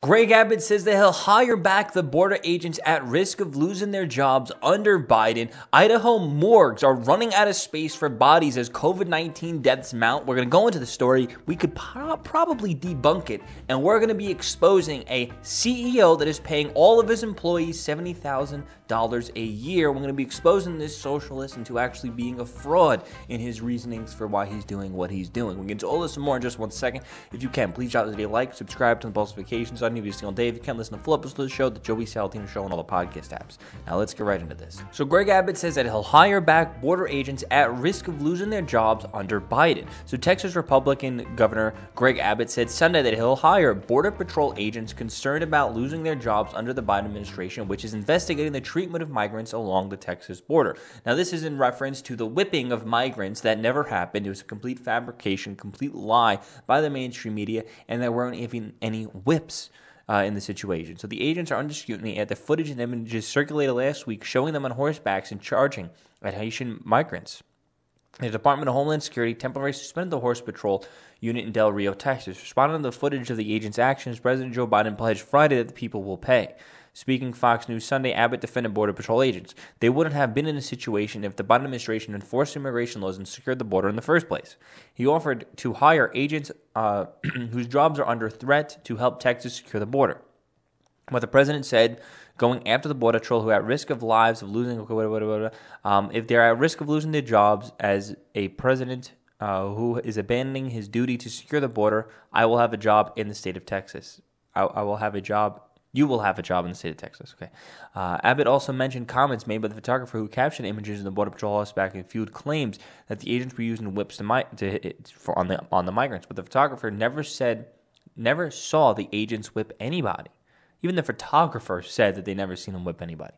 Greg Abbott says that he'll hire back the border agents at risk of losing their jobs under Biden. Idaho morgues are running out of space for bodies as COVID 19 deaths mount. We're going to go into the story. We could pro- probably debunk it. And we're going to be exposing a CEO that is paying all of his employees $70,000 a year. We're going to be exposing this socialist into actually being a fraud in his reasonings for why he's doing what he's doing. We'll get into all this and more in just one second. If you can, please drop this video a like, subscribe to the post notifications on every single day. If you can't listen to full episodes of the show, the Joey Salatino Show on all the podcast apps. Now let's get right into this. So Greg Abbott says that he'll hire back border agents at risk of losing their jobs under Biden. So Texas Republican Governor Greg Abbott said Sunday that he'll hire border patrol agents concerned about losing their jobs under the Biden administration, which is investigating the treatment of migrants along the Texas border. Now this is in reference to the whipping of migrants that never happened. It was a complete fabrication, complete lie by the mainstream media, and there weren't even any whips uh, in the situation. So the agents are under scrutiny at the footage and images circulated last week showing them on horsebacks and charging at Haitian migrants. The Department of Homeland Security temporarily suspended the Horse Patrol unit in Del Rio, Texas. Responding to the footage of the agent's actions, President Joe Biden pledged Friday that the people will pay. Speaking Fox News Sunday, Abbott defended Border Patrol agents. They wouldn't have been in a situation if the Biden administration enforced immigration laws and secured the border in the first place. He offered to hire agents uh, whose jobs are under threat to help Texas secure the border. What the president said going after the border patrol who are at risk of lives of losing um, if they're at risk of losing their jobs as a president uh, who is abandoning his duty to secure the border i will have a job in the state of texas I, I will have a job you will have a job in the state of Texas. Okay. Uh, Abbott also mentioned comments made by the photographer who captioned images of the Border Patrol house back and fueled claims that the agents were using whips to, mi- to hit, for, on the on the migrants. But the photographer never said, never saw the agents whip anybody. Even the photographer said that they never seen them whip anybody.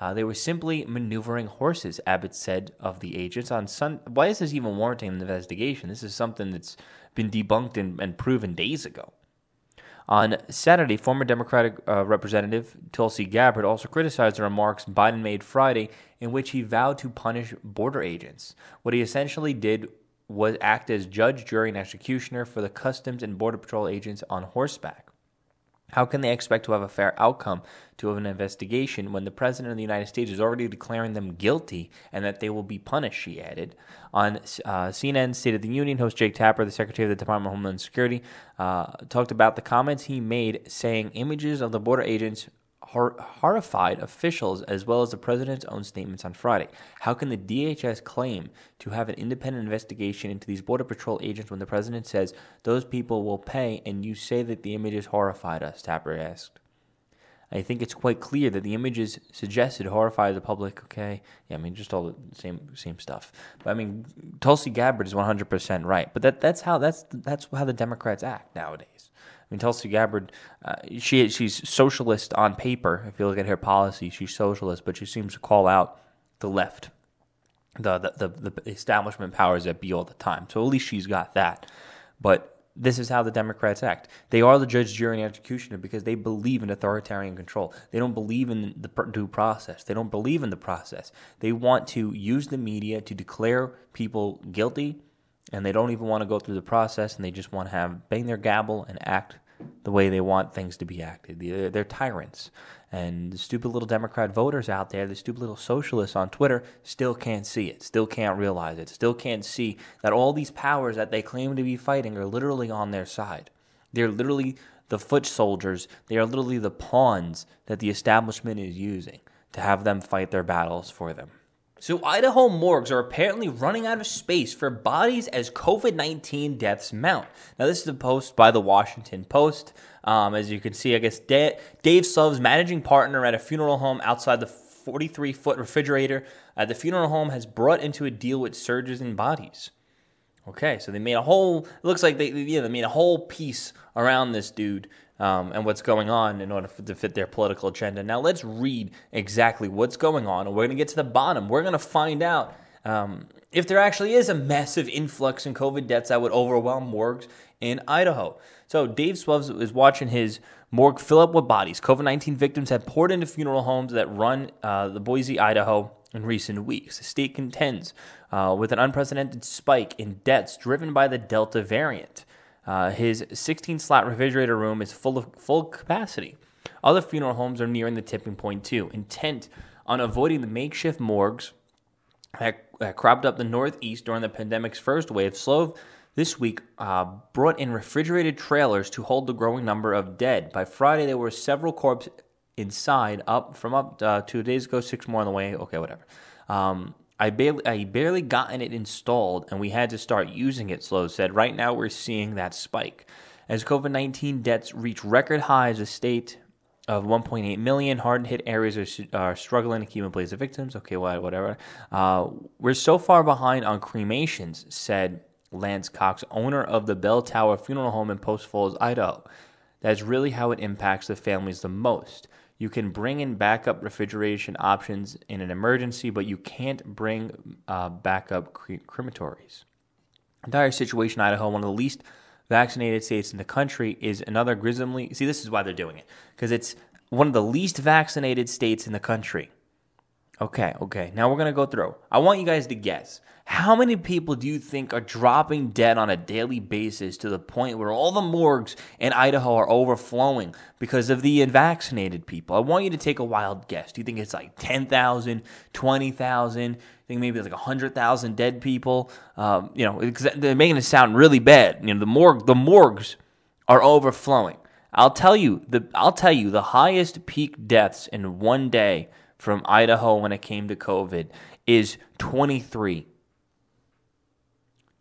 Uh, they were simply maneuvering horses, Abbott said of the agents on Sun. Why is this even warranting an investigation? This is something that's been debunked and, and proven days ago. On Saturday, former Democratic uh, Representative Tulsi Gabbard also criticized the remarks Biden made Friday, in which he vowed to punish border agents. What he essentially did was act as judge, jury, and executioner for the Customs and Border Patrol agents on horseback. How can they expect to have a fair outcome to have an investigation when the President of the United States is already declaring them guilty and that they will be punished, she added. On uh, CNN State of the Union, host Jake Tapper, the Secretary of the Department of Homeland Security, uh, talked about the comments he made saying images of the border agents hor- horrified officials as well as the president's own statements on Friday. How can the DHS claim to have an independent investigation into these Border Patrol agents when the president says those people will pay and you say that the images horrified us? Tapper asked. I think it's quite clear that the images suggested horrify the public. Okay, yeah, I mean just all the same same stuff. But I mean, Tulsi Gabbard is one hundred percent right. But that that's how that's that's how the Democrats act nowadays. Mean, Tulsi Gabbard, uh, she she's socialist on paper. If you look at her policy, she's socialist, but she seems to call out the left, the the, the, the establishment powers that be all the time. So at least she's got that. But this is how the Democrats act. They are the judge, jury, and executioner because they believe in authoritarian control. They don't believe in the due process. They don't believe in the process. They want to use the media to declare people guilty and they don't even want to go through the process and they just want to have bang their gavel and act the way they want things to be acted. They're, they're tyrants. And the stupid little Democrat voters out there, the stupid little socialists on Twitter, still can't see it, still can't realize it, still can't see that all these powers that they claim to be fighting are literally on their side. They're literally the foot soldiers, they are literally the pawns that the establishment is using to have them fight their battles for them. So, Idaho morgues are apparently running out of space for bodies as COVID 19 deaths mount. Now, this is a post by the Washington Post. Um, as you can see, I guess Dave Suvs, managing partner at a funeral home outside the 43 foot refrigerator at the funeral home, has brought into a deal with surges in bodies. Okay, so they made a whole. Looks like they yeah they made a whole piece around this dude um, and what's going on in order to fit their political agenda. Now let's read exactly what's going on, and we're going to get to the bottom. We're going to find out um, if there actually is a massive influx in COVID deaths that would overwhelm morgues in Idaho. So Dave Suvs is watching his morgue fill up with bodies. COVID 19 victims have poured into funeral homes that run uh, the Boise, Idaho in recent weeks. The state contends uh, with an unprecedented spike in deaths driven by the Delta variant. Uh, his 16 slot refrigerator room is full of full capacity. Other funeral homes are nearing the tipping point too, intent on avoiding the makeshift morgues that, that cropped up the Northeast during the pandemic's first wave. Slove this week uh, brought in refrigerated trailers to hold the growing number of dead. By Friday, there were several corpses inside, up from up uh, two days ago, six more on the way. Okay, whatever. Um, I barely, I barely gotten it installed, and we had to start using it. Slow said. Right now, we're seeing that spike as COVID nineteen deaths reach record highs. The state of 1.8 million hard hit areas are, are struggling to keep in place of victims. Okay, whatever. Uh, we're so far behind on cremations, said Lance Cox, owner of the Bell Tower Funeral Home in Post Falls, Idaho. That's really how it impacts the families the most. You can bring in backup refrigeration options in an emergency, but you can't bring uh, backup cre- crematories. Dire situation, Idaho, one of the least vaccinated states in the country, is another grisly. See, this is why they're doing it because it's one of the least vaccinated states in the country. Okay, okay. Now we're going to go through. I want you guys to guess. How many people do you think are dropping dead on a daily basis to the point where all the morgues in Idaho are overflowing because of the unvaccinated people? I want you to take a wild guess. Do you think it's like 10,000, 20,000? I think maybe like 100,000 dead people? Um, you know, they're making it sound really bad. You know, the morgue, the morgues are overflowing. I'll tell you the I'll tell you the highest peak deaths in one day from Idaho when it came to COVID is 23.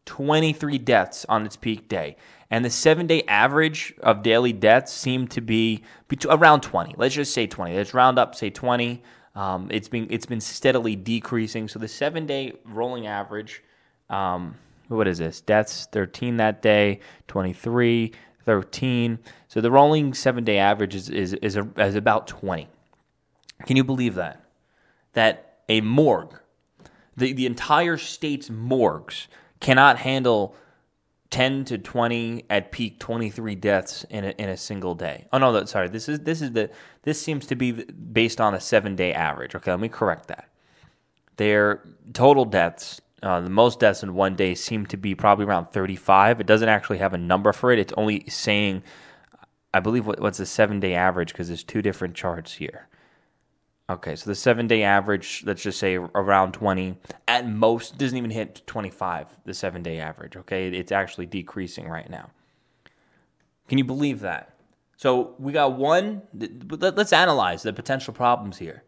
23 deaths on its peak day. And the seven day average of daily deaths seemed to be around 20. Let's just say 20. Let's round up, say 20. Um, it's been it's been steadily decreasing. So the seven day rolling average, um, what is this? Deaths 13 that day, 23, 13. So the rolling seven day average is is is, a, is about 20. Can you believe that? That a morgue, the, the entire state's morgues, cannot handle 10 to 20 at peak 23 deaths in a, in a single day. Oh no, that, sorry. This is this is the this seems to be based on a 7-day average. Okay, let me correct that. Their total deaths, uh, the most deaths in one day seem to be probably around 35. It doesn't actually have a number for it. It's only saying I believe what, what's the 7-day average because there's two different charts here. Okay, so the seven day average, let's just say around 20, at most, doesn't even hit 25, the seven day average. Okay, it's actually decreasing right now. Can you believe that? So we got one, let's analyze the potential problems here.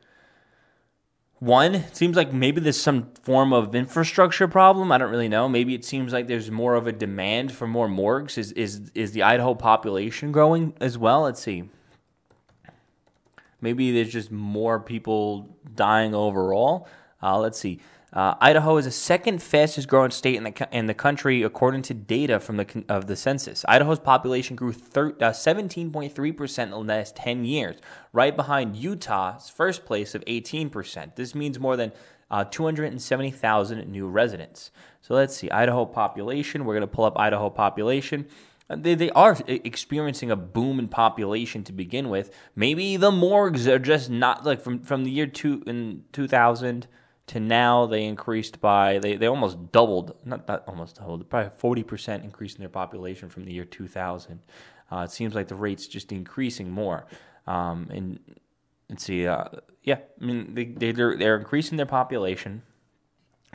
One, it seems like maybe there's some form of infrastructure problem. I don't really know. Maybe it seems like there's more of a demand for more morgues. Is is is the Idaho population growing as well? Let's see. Maybe there's just more people dying overall. Uh, let's see. Uh, Idaho is the second fastest growing state in the in the country according to data from the of the census. Idaho's population grew 17.3 uh, percent in the last 10 years, right behind Utah's first place of 18 percent. This means more than uh, 270,000 new residents. So let's see Idaho population. We're going to pull up Idaho population. They, they are experiencing a boom in population to begin with. Maybe the morgues are just not like from, from the year two in 2000 to now they increased by they, they almost doubled not, not almost doubled probably 40% increase in their population from the year 2000 uh, it seems like the rate's just increasing more. Um, and let's see uh, yeah i mean they, they're, they're increasing their population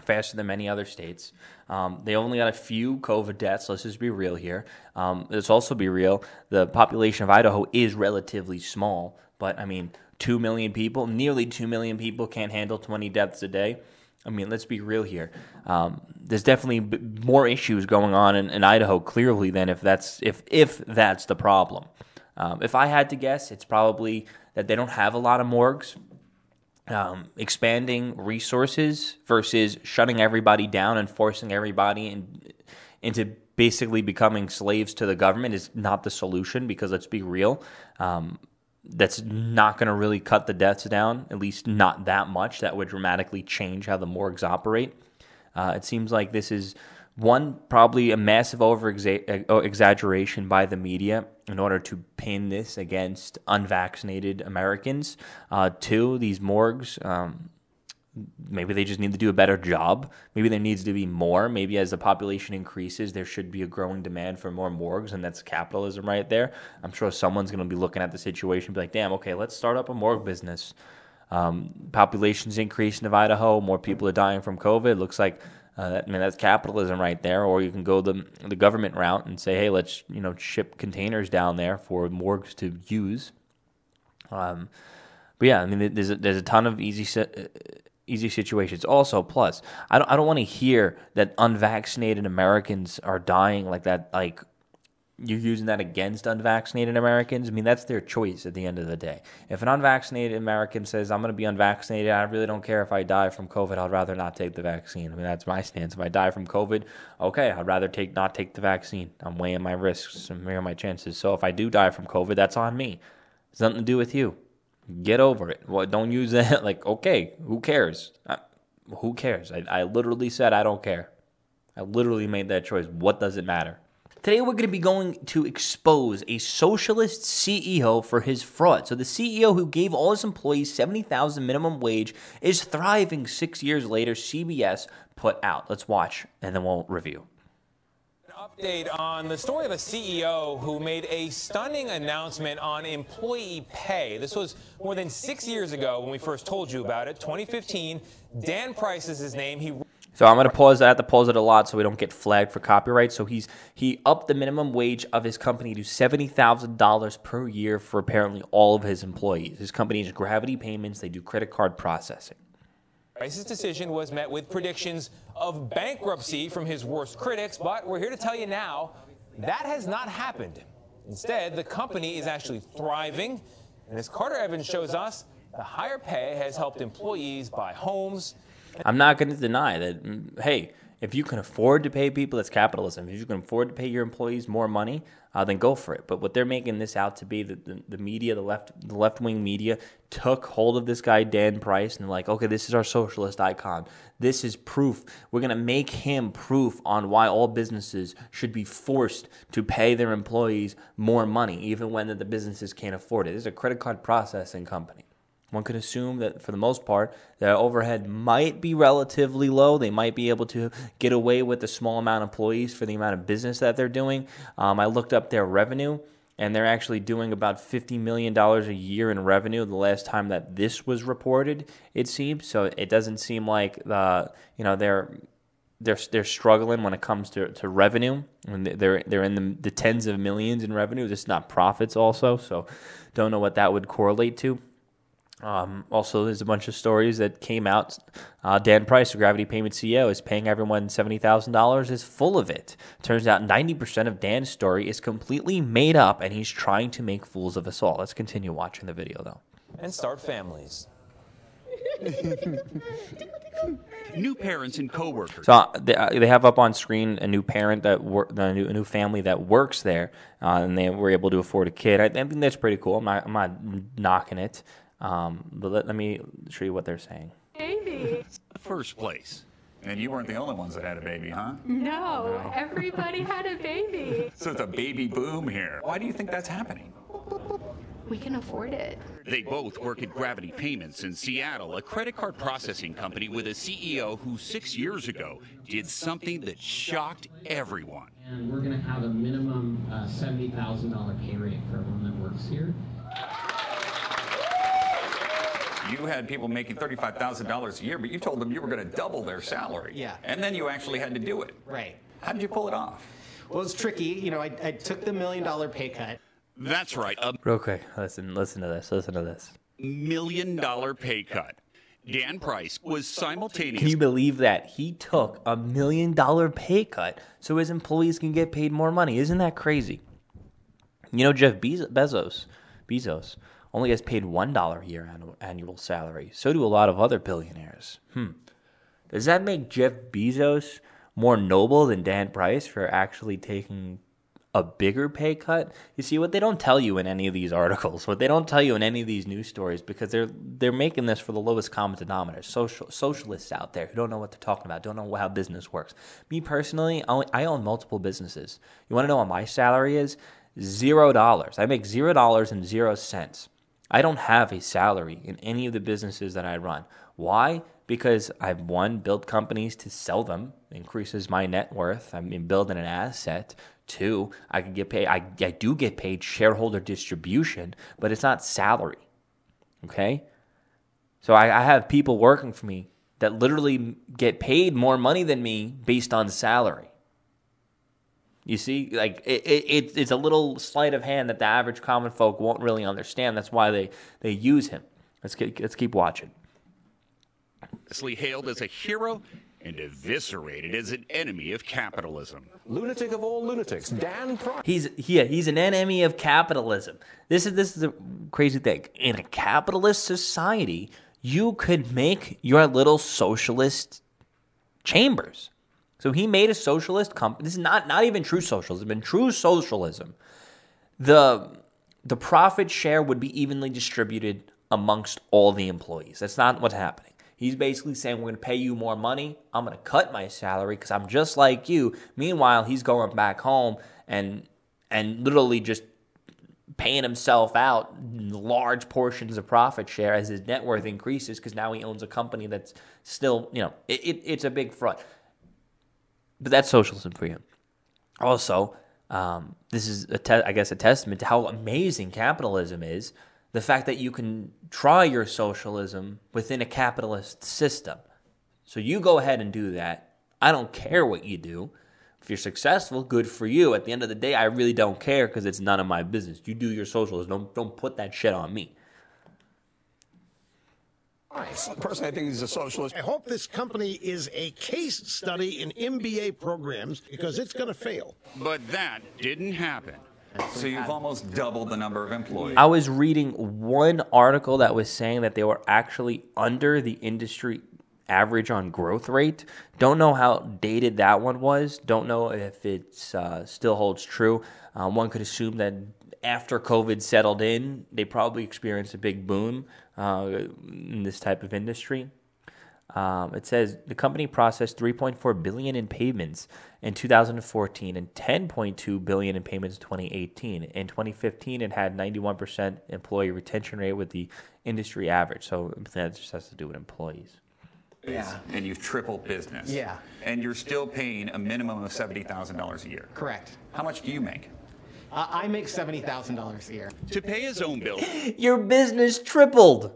faster than many other states. Um, they only got a few COVID deaths. Let's just be real here. Um, let's also be real. The population of Idaho is relatively small, but I mean, 2 million people, nearly 2 million people can't handle 20 deaths a day. I mean, let's be real here. Um, there's definitely b- more issues going on in, in, Idaho, clearly, than if that's if if that's the problem. Um, if I had to guess, it's probably that they don't have a lot of morgues um, expanding resources versus shutting everybody down and forcing everybody in, into basically becoming slaves to the government is not the solution because let's be real. Um, that's not going to really cut the deaths down, at least not that much. That would dramatically change how the morgues operate. Uh, it seems like this is one, probably a massive over uh, exaggeration by the media in order to pin this against unvaccinated Americans. Uh, two, these morgues, um, maybe they just need to do a better job. Maybe there needs to be more. Maybe as the population increases, there should be a growing demand for more morgues, and that's capitalism right there. I'm sure someone's going to be looking at the situation and be like, damn, okay, let's start up a morgue business. Um, population's increasing in Idaho. More people are dying from COVID. Looks like uh, I mean that's capitalism right there. Or you can go the the government route and say, hey, let's you know ship containers down there for morgues to use. Um, but yeah, I mean there's a, there's a ton of easy easy situations. Also, plus, I don't I don't want to hear that unvaccinated Americans are dying like that. Like you're using that against unvaccinated Americans. I mean, that's their choice at the end of the day. If an unvaccinated American says, I'm going to be unvaccinated, I really don't care if I die from COVID, I'd rather not take the vaccine. I mean, that's my stance. If I die from COVID, okay, I'd rather take not take the vaccine. I'm weighing my risks and weighing my chances. So if I do die from COVID, that's on me. It's nothing to do with you. Get over it. Well, don't use that. Like, okay, who cares? I, who cares? I, I literally said I don't care. I literally made that choice. What does it matter? Today, we're going to be going to expose a socialist CEO for his fraud. So, the CEO who gave all his employees 70000 minimum wage is thriving six years later, CBS put out. Let's watch, and then we'll review An update on the story of a CEO who made a stunning announcement on employee pay. This was more than six years ago when we first told you about it. 2015. Dan Price is his name. He so I'm to pause. I have to pause it a lot so we don't get flagged for copyright. So he's he upped the minimum wage of his company to seventy thousand dollars per year for apparently all of his employees. His company is Gravity Payments. They do credit card processing. Price's decision was met with predictions of bankruptcy from his worst critics, but we're here to tell you now that has not happened. Instead, the company is actually thriving, and as Carter Evans shows us, the higher pay has helped employees buy homes. I'm not going to deny that, mm, hey, if you can afford to pay people, it's capitalism. If you can afford to pay your employees more money, uh, then go for it. But what they're making this out to be, the, the, the media, the left, the left wing media, took hold of this guy Dan Price and like, okay, this is our socialist icon. This is proof. We're gonna make him proof on why all businesses should be forced to pay their employees more money, even when the businesses can't afford it. This is a credit card processing company. One could assume that for the most part, their overhead might be relatively low. They might be able to get away with a small amount of employees for the amount of business that they're doing. Um, I looked up their revenue, and they're actually doing about $50 million a year in revenue the last time that this was reported, it seems. So it doesn't seem like the, you know, they're they're they're struggling when it comes to, to revenue. And they're they're in the, the tens of millions in revenue, just not profits also. So don't know what that would correlate to. Um, also, there's a bunch of stories that came out. Uh, Dan Price, the Gravity Payment CEO, is paying everyone $70,000, is full of it. Turns out 90% of Dan's story is completely made up, and he's trying to make fools of us all. Let's continue watching the video, though. And start families. new parents and coworkers. So uh, they, uh, they have up on screen a new parent that work, a new, a new family that works there, uh, and they were able to afford a kid. I, I, think that's pretty cool. I'm not, I'm not knocking it. Um, but let, let me show you what they're saying. Baby. First place. And you weren't the only ones that had a baby, huh? No, no. everybody had a baby. So it's a baby boom here. Why do you think that's happening? We can afford it. They both work at Gravity Payments in Seattle, a credit card processing company with a CEO who six years ago did something that shocked everyone. And we're going to have a minimum uh, $70,000 pay rate for everyone that works here. You had people making $35,000 a year, but you told them you were going to double their salary. Yeah. And then you actually had to do it. Right. How did you pull it off? Well, it's tricky. You know, I, I took the million dollar pay cut. That's right. A Real quick, listen, listen to this. Listen to this. Million dollar pay cut. Dan Price was simultaneous. Can you believe that he took a million dollar pay cut so his employees can get paid more money? Isn't that crazy? You know, Jeff Bezos, Bezos only gets paid $1 a year annual salary. So do a lot of other billionaires. Hmm. Does that make Jeff Bezos more noble than Dan Price for actually taking a bigger pay cut? You see what they don't tell you in any of these articles, what they don't tell you in any of these news stories because they're they're making this for the lowest common denominator. Social socialists out there who don't know what they're talking about, don't know how business works. Me personally, I own multiple businesses. You want to know what my salary is? Zero dollars. I make zero dollars and zero cents. I don't have a salary in any of the businesses that I run. Why? Because I've one built companies to sell them, increases my net worth. I mean, building an asset. Two, I can get paid. I, I do get paid shareholder distribution, but it's not salary. Okay, so I, I have people working for me that literally get paid more money than me based on salary. You see, like it, it, it's a little sleight of hand that the average common folk won't really understand. That's why they, they use him. Let's keep, let's keep watching. hailed as a hero and eviscerated as an enemy of capitalism. Lunatic of all lunatics, Dan Price. He's yeah, he's an enemy of capitalism. This is this is a crazy thing. In a capitalist society, you could make your little socialist chambers. So he made a socialist company. This is not not even true socialism. In true socialism, the the profit share would be evenly distributed amongst all the employees. That's not what's happening. He's basically saying, We're going to pay you more money. I'm going to cut my salary because I'm just like you. Meanwhile, he's going back home and and literally just paying himself out large portions of profit share as his net worth increases because now he owns a company that's still, you know, it, it, it's a big front. But that's socialism for you. Also, um, this is, a te- I guess, a testament to how amazing capitalism is. The fact that you can try your socialism within a capitalist system. So you go ahead and do that. I don't care what you do. If you're successful, good for you. At the end of the day, I really don't care because it's none of my business. You do your socialism. Don't don't put that shit on me. Personally, I think he's a socialist. I hope this company is a case study in MBA programs because it's going to fail. But that didn't happen. So you've almost doubled the number of employees. I was reading one article that was saying that they were actually under the industry average on growth rate. Don't know how dated that one was. Don't know if it uh, still holds true. Um, one could assume that after COVID settled in, they probably experienced a big boom uh, in this type of industry. Um, it says the company processed 3.4 billion in payments in 2014 and 10.2 billion in payments in 2018. In 2015, it had 91% employee retention rate with the industry average. So that just has to do with employees. Yeah. And you've tripled business. Yeah. And you're still paying a minimum of $70,000 a year. Correct. How much do you make? Uh, I make $70,000 a year. To pay his own bill. Your business tripled.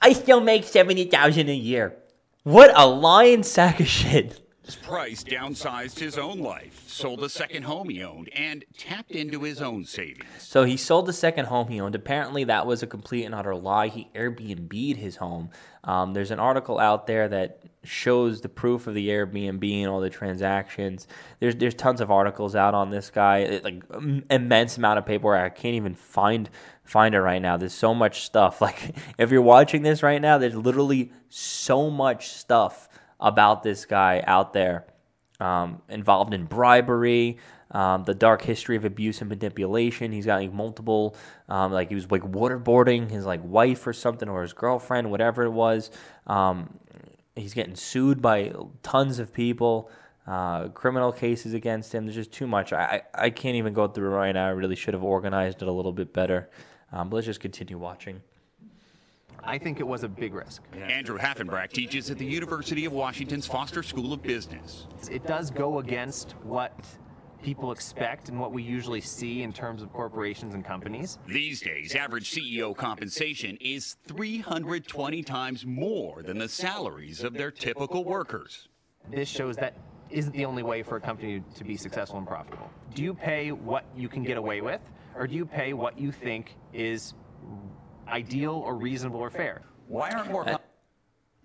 I still make 70,000 a year. What a lying sack of shit. Price downsized his own life, sold a second home he owned, and tapped into his own savings. So he sold the second home he owned. Apparently, that was a complete and utter lie. He Airbnb'd his home. Um, there's an article out there that shows the proof of the Airbnb and all the transactions. There's there's tons of articles out on this guy, it, like immense amount of paperwork. I can't even find find it right now. There's so much stuff. Like if you're watching this right now, there's literally so much stuff about this guy out there um, involved in bribery, um, the dark history of abuse and manipulation. He's got like multiple, um, like he was like waterboarding his like wife or something or his girlfriend, whatever it was. Um, he's getting sued by tons of people. Uh, criminal cases against him. There's just too much. I, I can't even go through right now. I really should have organized it a little bit better. Um, but let's just continue watching. I think it was a big risk. Andrew Hafenbrack teaches at the University of Washington's Foster School of Business. It does go against what people expect and what we usually see in terms of corporations and companies. These days, average CEO compensation is 320 times more than the salaries of their typical workers. This shows that isn't the only way for a company to be successful and profitable. Do you pay what you can get away with, or do you pay what you think is ideal or reasonable or fair? Why aren't more uh,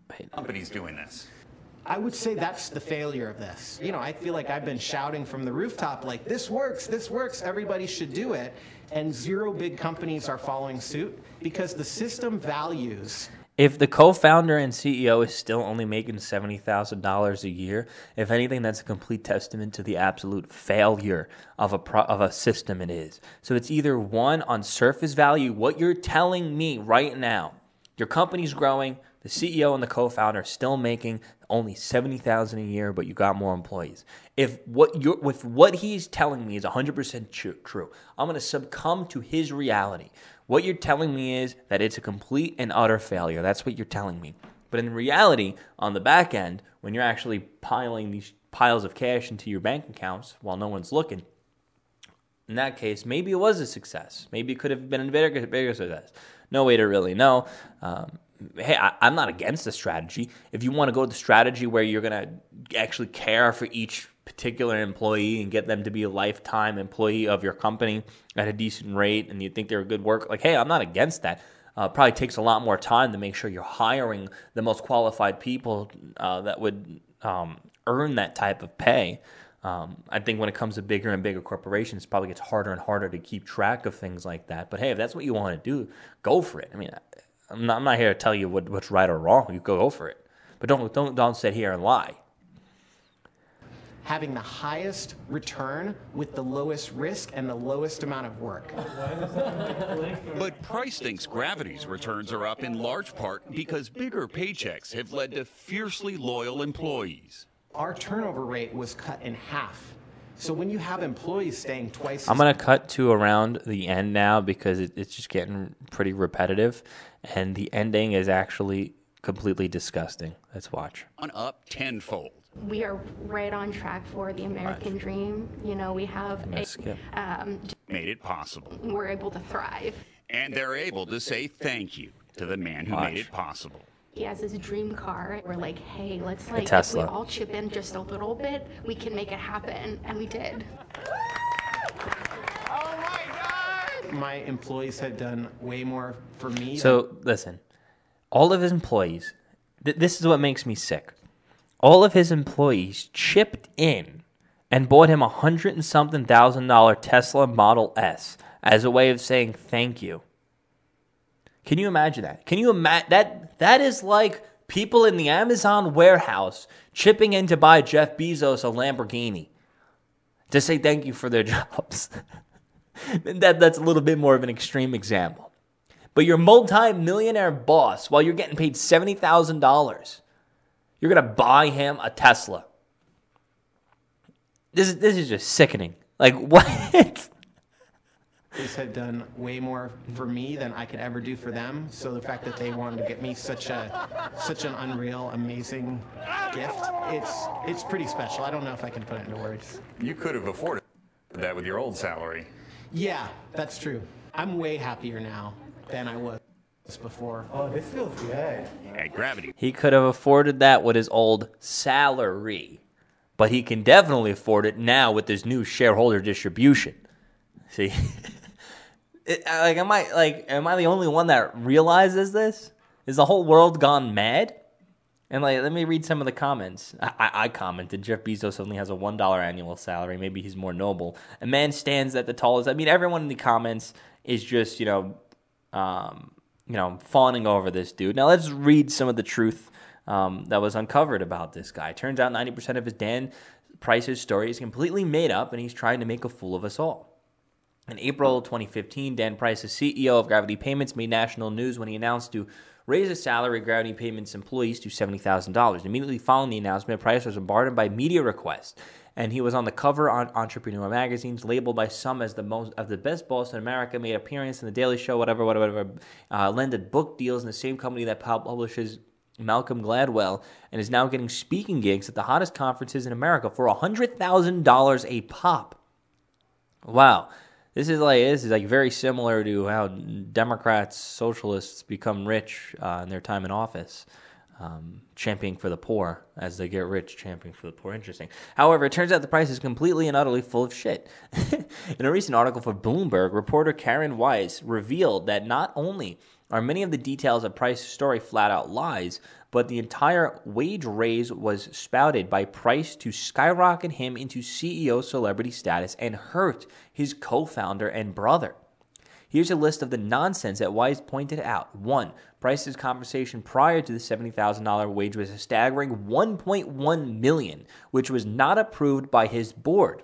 com- companies doing this? I would say that's the failure of this. You know, I feel like I've been shouting from the rooftop, like, this works, this works, everybody should do it. And zero big companies are following suit because the system values. If the co founder and CEO is still only making $70,000 a year, if anything, that's a complete testament to the absolute failure of a, pro- of a system it is. So it's either one, on surface value, what you're telling me right now, your company's growing, the CEO and the co-founder are still making only 70,000 a year, but you got more employees. If what you with what he's telling me is 100% true, I'm going to succumb to his reality. What you're telling me is that it's a complete and utter failure. That's what you're telling me. But in reality, on the back end, when you're actually piling these piles of cash into your bank accounts while no one's looking, in that case, maybe it was a success. Maybe it could have been a bigger, bigger success. No way to really know. Um, hey, I, am not against the strategy. If you want to go the strategy where you're going to actually care for each particular employee and get them to be a lifetime employee of your company at a decent rate and you think they're a good work, like, hey, I'm not against that. Uh, probably takes a lot more time to make sure you're hiring the most qualified people uh, that would um, earn that type of pay. Um, I think when it comes to bigger and bigger corporations, it probably gets harder and harder to keep track of things like that. But hey, if that's what you want to do, go for it. I mean, I'm not, I'm not here to tell you what, what's right or wrong. You go, go for it, but don't don't don't sit here and lie. Having the highest return with the lowest risk and the lowest amount of work. but Price thinks Gravity's returns are up in large part because bigger paychecks have led to fiercely loyal employees our turnover rate was cut in half. So when you have employees staying twice, I'm gonna cut to around the end now because it, it's just getting pretty repetitive, and the ending is actually completely disgusting. Let's watch. On up tenfold. We are right on track for the American watch. dream. You know, we have a, um, made it possible. We're able to thrive, and they're able to say thank you to the man who watch. made it possible he has his dream car. We're like, hey, let's like, if we all chip in just a little bit, we can make it happen. And we did. Oh my God! My employees had done way more for me. So, than- listen, all of his employees, th- this is what makes me sick. All of his employees chipped in and bought him a hundred and something thousand dollar Tesla Model S as a way of saying thank you. Can you imagine that? Can you imagine that? That is like people in the Amazon warehouse chipping in to buy Jeff Bezos a Lamborghini to say thank you for their jobs. that, that's a little bit more of an extreme example. But your multi-millionaire boss, while you're getting paid $70,000, you're going to buy him a Tesla. This is, this is just sickening. Like, what? This had done way more for me than I could ever do for them. So the fact that they wanted to get me such a such an unreal, amazing gift, it's it's pretty special. I don't know if I can put it into words. You could have afforded that with your old salary. Yeah, that's true. I'm way happier now than I was before. Oh, this feels good. At Gravity. He could have afforded that with his old salary, but he can definitely afford it now with his new shareholder distribution. See? It, like, am I like, am I the only one that realizes this? Is the whole world gone mad? And like, let me read some of the comments. I, I, I commented Jeff Bezos only has a one dollar annual salary. Maybe he's more noble. A man stands at the tallest. I mean, everyone in the comments is just you know, um, you know, fawning over this dude. Now let's read some of the truth um, that was uncovered about this guy. Turns out ninety percent of his Dan Price's story is completely made up, and he's trying to make a fool of us all. In April 2015, Dan Price, the CEO of Gravity Payments, made national news when he announced to raise the salary of Gravity Payments employees to $70,000. Immediately following the announcement, Price was bombarded by media requests, and he was on the cover on Entrepreneur magazines, labeled by some as the most of the best boss in America. Made appearance in the Daily Show, whatever, whatever, whatever. Uh, landed book deals in the same company that publishes Malcolm Gladwell, and is now getting speaking gigs at the hottest conferences in America for $100,000 a pop. Wow. This is like this is like very similar to how Democrats, socialists become rich uh, in their time in office, um, championing for the poor as they get rich, championing for the poor. Interesting. However, it turns out the price is completely and utterly full of shit. in a recent article for Bloomberg, reporter Karen Weise revealed that not only are many of the details of Price's story flat out lies, but the entire wage raise was spouted by Price to skyrocket him into CEO celebrity status and hurt his co founder and brother. Here's a list of the nonsense that Weise pointed out. One, Price's compensation prior to the $70,000 wage was a staggering 1.1 million, which was not approved by his board.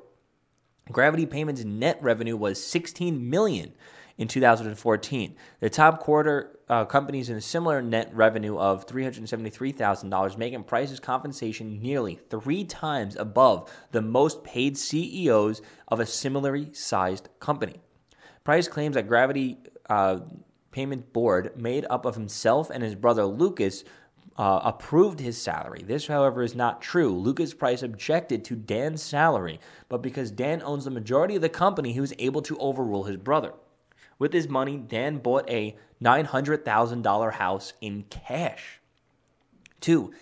Gravity Payments net revenue was 16 million in 2014. The top quarter uh, companies in a similar net revenue of $373,000, making Price's compensation nearly three times above the most paid CEOs of a similarly sized company. Price claims that Gravity uh, Payment Board, made up of himself and his brother Lucas, uh, approved his salary. This, however, is not true. Lucas Price objected to Dan's salary, but because Dan owns the majority of the company, he was able to overrule his brother. With his money, Dan bought a $900,000 house in cash. Two,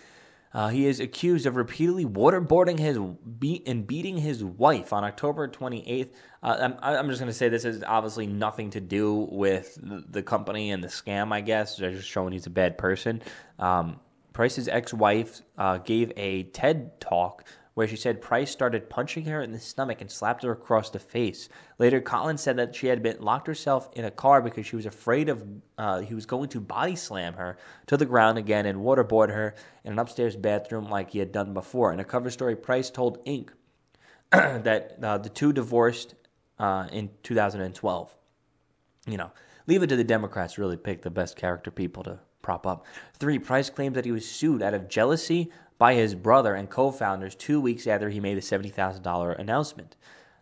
uh, he is accused of repeatedly waterboarding his beat and beating his wife on October 28th. Uh, I'm, I'm, just going to say this has obviously nothing to do with the, company and the scam. I guess they're just showing he's a bad person. Um, Price's ex-wife uh, gave a TED talk where she said Price started punching her in the stomach and slapped her across the face. Later, Collins said that she had been locked herself in a car because she was afraid of uh, he was going to body slam her to the ground again and waterboard her in an upstairs bathroom like he had done before. In a cover story, Price told Inc. that uh, the two divorced uh, in 2012. You know, leave it to the Democrats really pick the best character people to prop up. Three, Price claims that he was sued out of jealousy by his brother and co founders two weeks after he made the $70,000 announcement.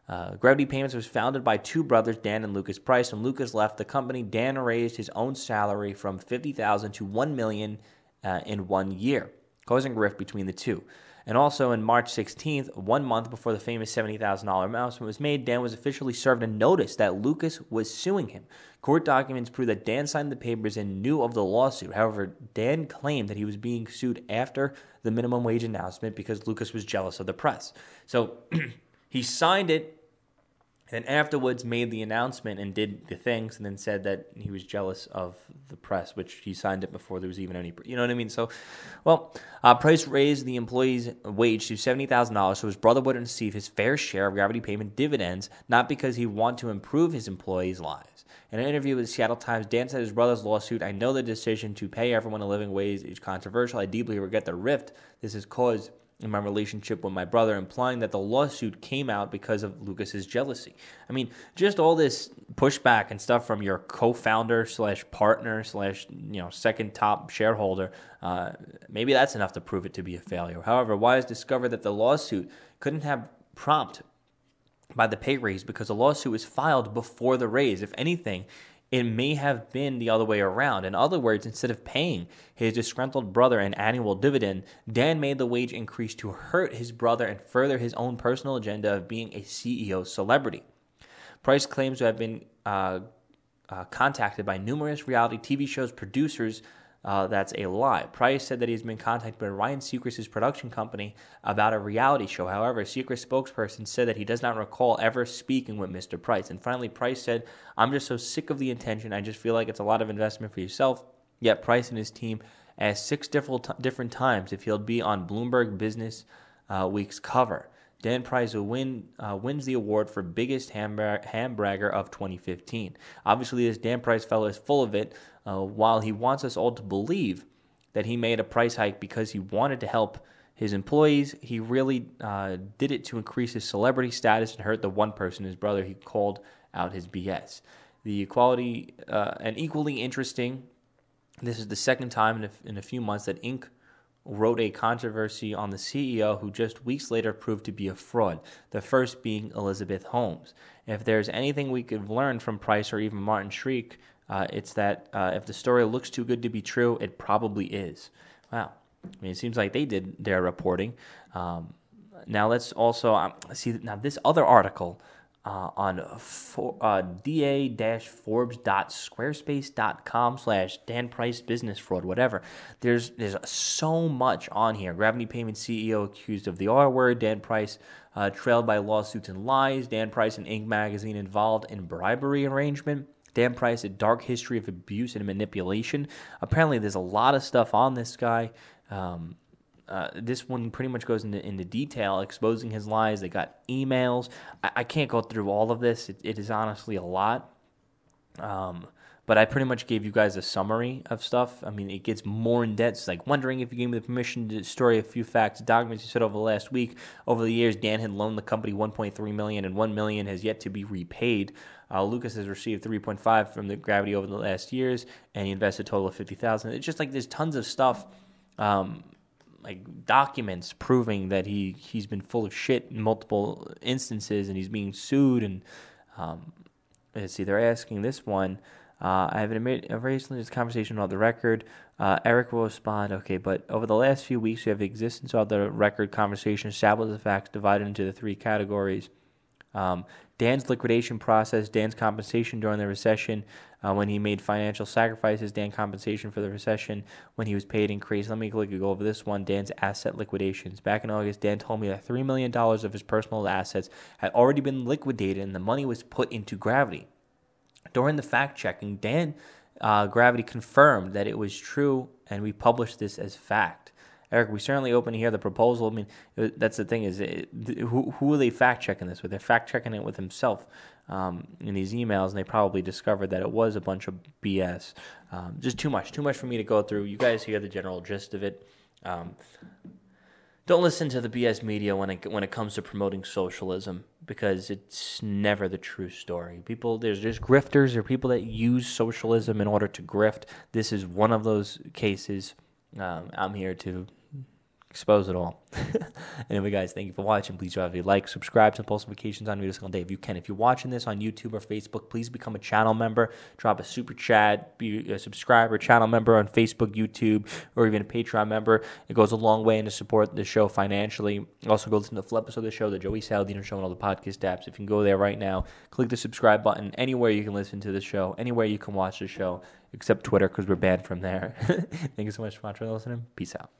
Uh, Gravity Payments was founded by two brothers, Dan and Lucas Price. When Lucas left the company, Dan raised his own salary from 50,000 to 1 million uh, in one year, causing rift between the two. And also in March 16th, one month before the famous $70,000 announcement was made, Dan was officially served a notice that Lucas was suing him. Court documents prove that Dan signed the papers and knew of the lawsuit. However, Dan claimed that he was being sued after the minimum wage announcement because Lucas was jealous of the press. So he signed it and then afterwards made the announcement and did the things and then said that he was jealous of the press, which he signed it before there was even any, you know what I mean? So, well, uh, Price raised the employee's wage to $70,000 so his brother wouldn't receive his fair share of gravity payment dividends, not because he wanted to improve his employees' lives. In an interview with the Seattle Times, Dan said his brother's lawsuit, I know the decision to pay everyone a living wage is controversial. I deeply regret the rift this has caused in my relationship with my brother, implying that the lawsuit came out because of Lucas's jealousy. I mean, just all this pushback and stuff from your co-founder slash partner slash you know second top shareholder. Uh, maybe that's enough to prove it to be a failure. However, Weise discovered that the lawsuit couldn't have prompt by the pay raise because the lawsuit was filed before the raise. If anything, it may have been the other way around. In other words, instead of paying his disgruntled brother an annual dividend, Dan made the wage increase to hurt his brother and further his own personal agenda of being a CEO celebrity. Price claims to have been uh, uh, contacted by numerous reality TV shows producers uh, that's a lie. Price said that he's been contacted by Ryan Seacrest's production company about a reality show. However, Seacrest spokesperson said that he does not recall ever speaking with Mr. Price. And finally, Price said, I'm just so sick of the attention. I just feel like it's a lot of investment for yourself. Yet Price and his team asked six different, different times if he'll be on Bloomberg Business uh, Week's cover. Dan Price win, uh, wins the award for biggest hambragger of 2015. Obviously, this Dan Price fellow is full of it. Uh, while he wants us all to believe that he made a price hike because he wanted to help his employees, he really uh, did it to increase his celebrity status and hurt the one person, his brother. He called out his BS. The equality uh, and equally interesting. This is the second time in a, in a few months that Inc wrote a controversy on the CEO who just weeks later proved to be a fraud, the first being Elizabeth Holmes. If there's anything we could learn from Price or even Martin Shkreli, uh, it's that uh, if the story looks too good to be true, it probably is. Wow. I mean, it seems like they did their reporting. Um, now let's also um, see. Now this other article uh, on for, uh, da-forbes.squarespace.com slash Dan Price business fraud, whatever. There's there's so much on here. Gravity Payment CEO accused of the R word. Dan Price uh, trailed by lawsuits and lies. Dan Price and Inc. magazine involved in bribery arrangement. Dan Price, a dark history of abuse and manipulation. Apparently, there's a lot of stuff on this guy. Um, uh, this one pretty much goes into, into detail, exposing his lies. They got emails. I, I can't go through all of this. it, it is honestly a lot. Um, but I pretty much gave you guys a summary of stuff. I mean, it gets more in depth. It's like wondering if you gave me the permission to story a few facts, documents you said over the last week. Over the years, Dan had loaned the company 1.3 million, and 1 million has yet to be repaid. Uh, Lucas has received 3.5 from the Gravity over the last years, and he invested a total of 50,000. It's just like there's tons of stuff. Um, like documents proving that he he's been full of shit in multiple instances and he's being sued and um, let's see they're asking this one Uh, I have admitted recently this conversation on the record. Uh, Eric will respond, okay, but over the last few weeks, we have existence of the record conversation established the facts divided into the three categories. Um, Dan's liquidation process, Dan's compensation during the recession, uh, when he made financial sacrifices, Dan compensation for the recession, when he was paid increase. Let me quickly go over this one. Dan's asset liquidations. Back in August, Dan told me that $3 million of his personal assets had already been liquidated and the money was put into Gravity. During the fact checking, Dan uh, Gravity confirmed that it was true, and we published this as fact. Eric, we certainly open to hear the proposal. I mean, that's the thing is, it, who, who are they fact checking this with? They're fact checking it with himself um, in these emails, and they probably discovered that it was a bunch of BS. Um, just too much, too much for me to go through. You guys hear the general gist of it. Um, don't listen to the BS media when it when it comes to promoting socialism because it's never the true story. People there's just grifters or people that use socialism in order to grift. This is one of those cases. Um, I'm here to expose it all. anyway, guys, thank you for watching. Please drop a like, subscribe to post notifications on every single day if you can. If you're watching this on YouTube or Facebook, please become a channel member. Drop a super chat, be a subscriber, channel member on Facebook, YouTube, or even a Patreon member. It goes a long way to support the show financially. Also, go listen to the full episode of the show, the Joey Saladino Show, and all the podcast apps. If you can go there right now, click the subscribe button anywhere you can listen to the show, anywhere you can watch the show, except Twitter because we're banned from there. thank you so much for watching and listening. Peace out.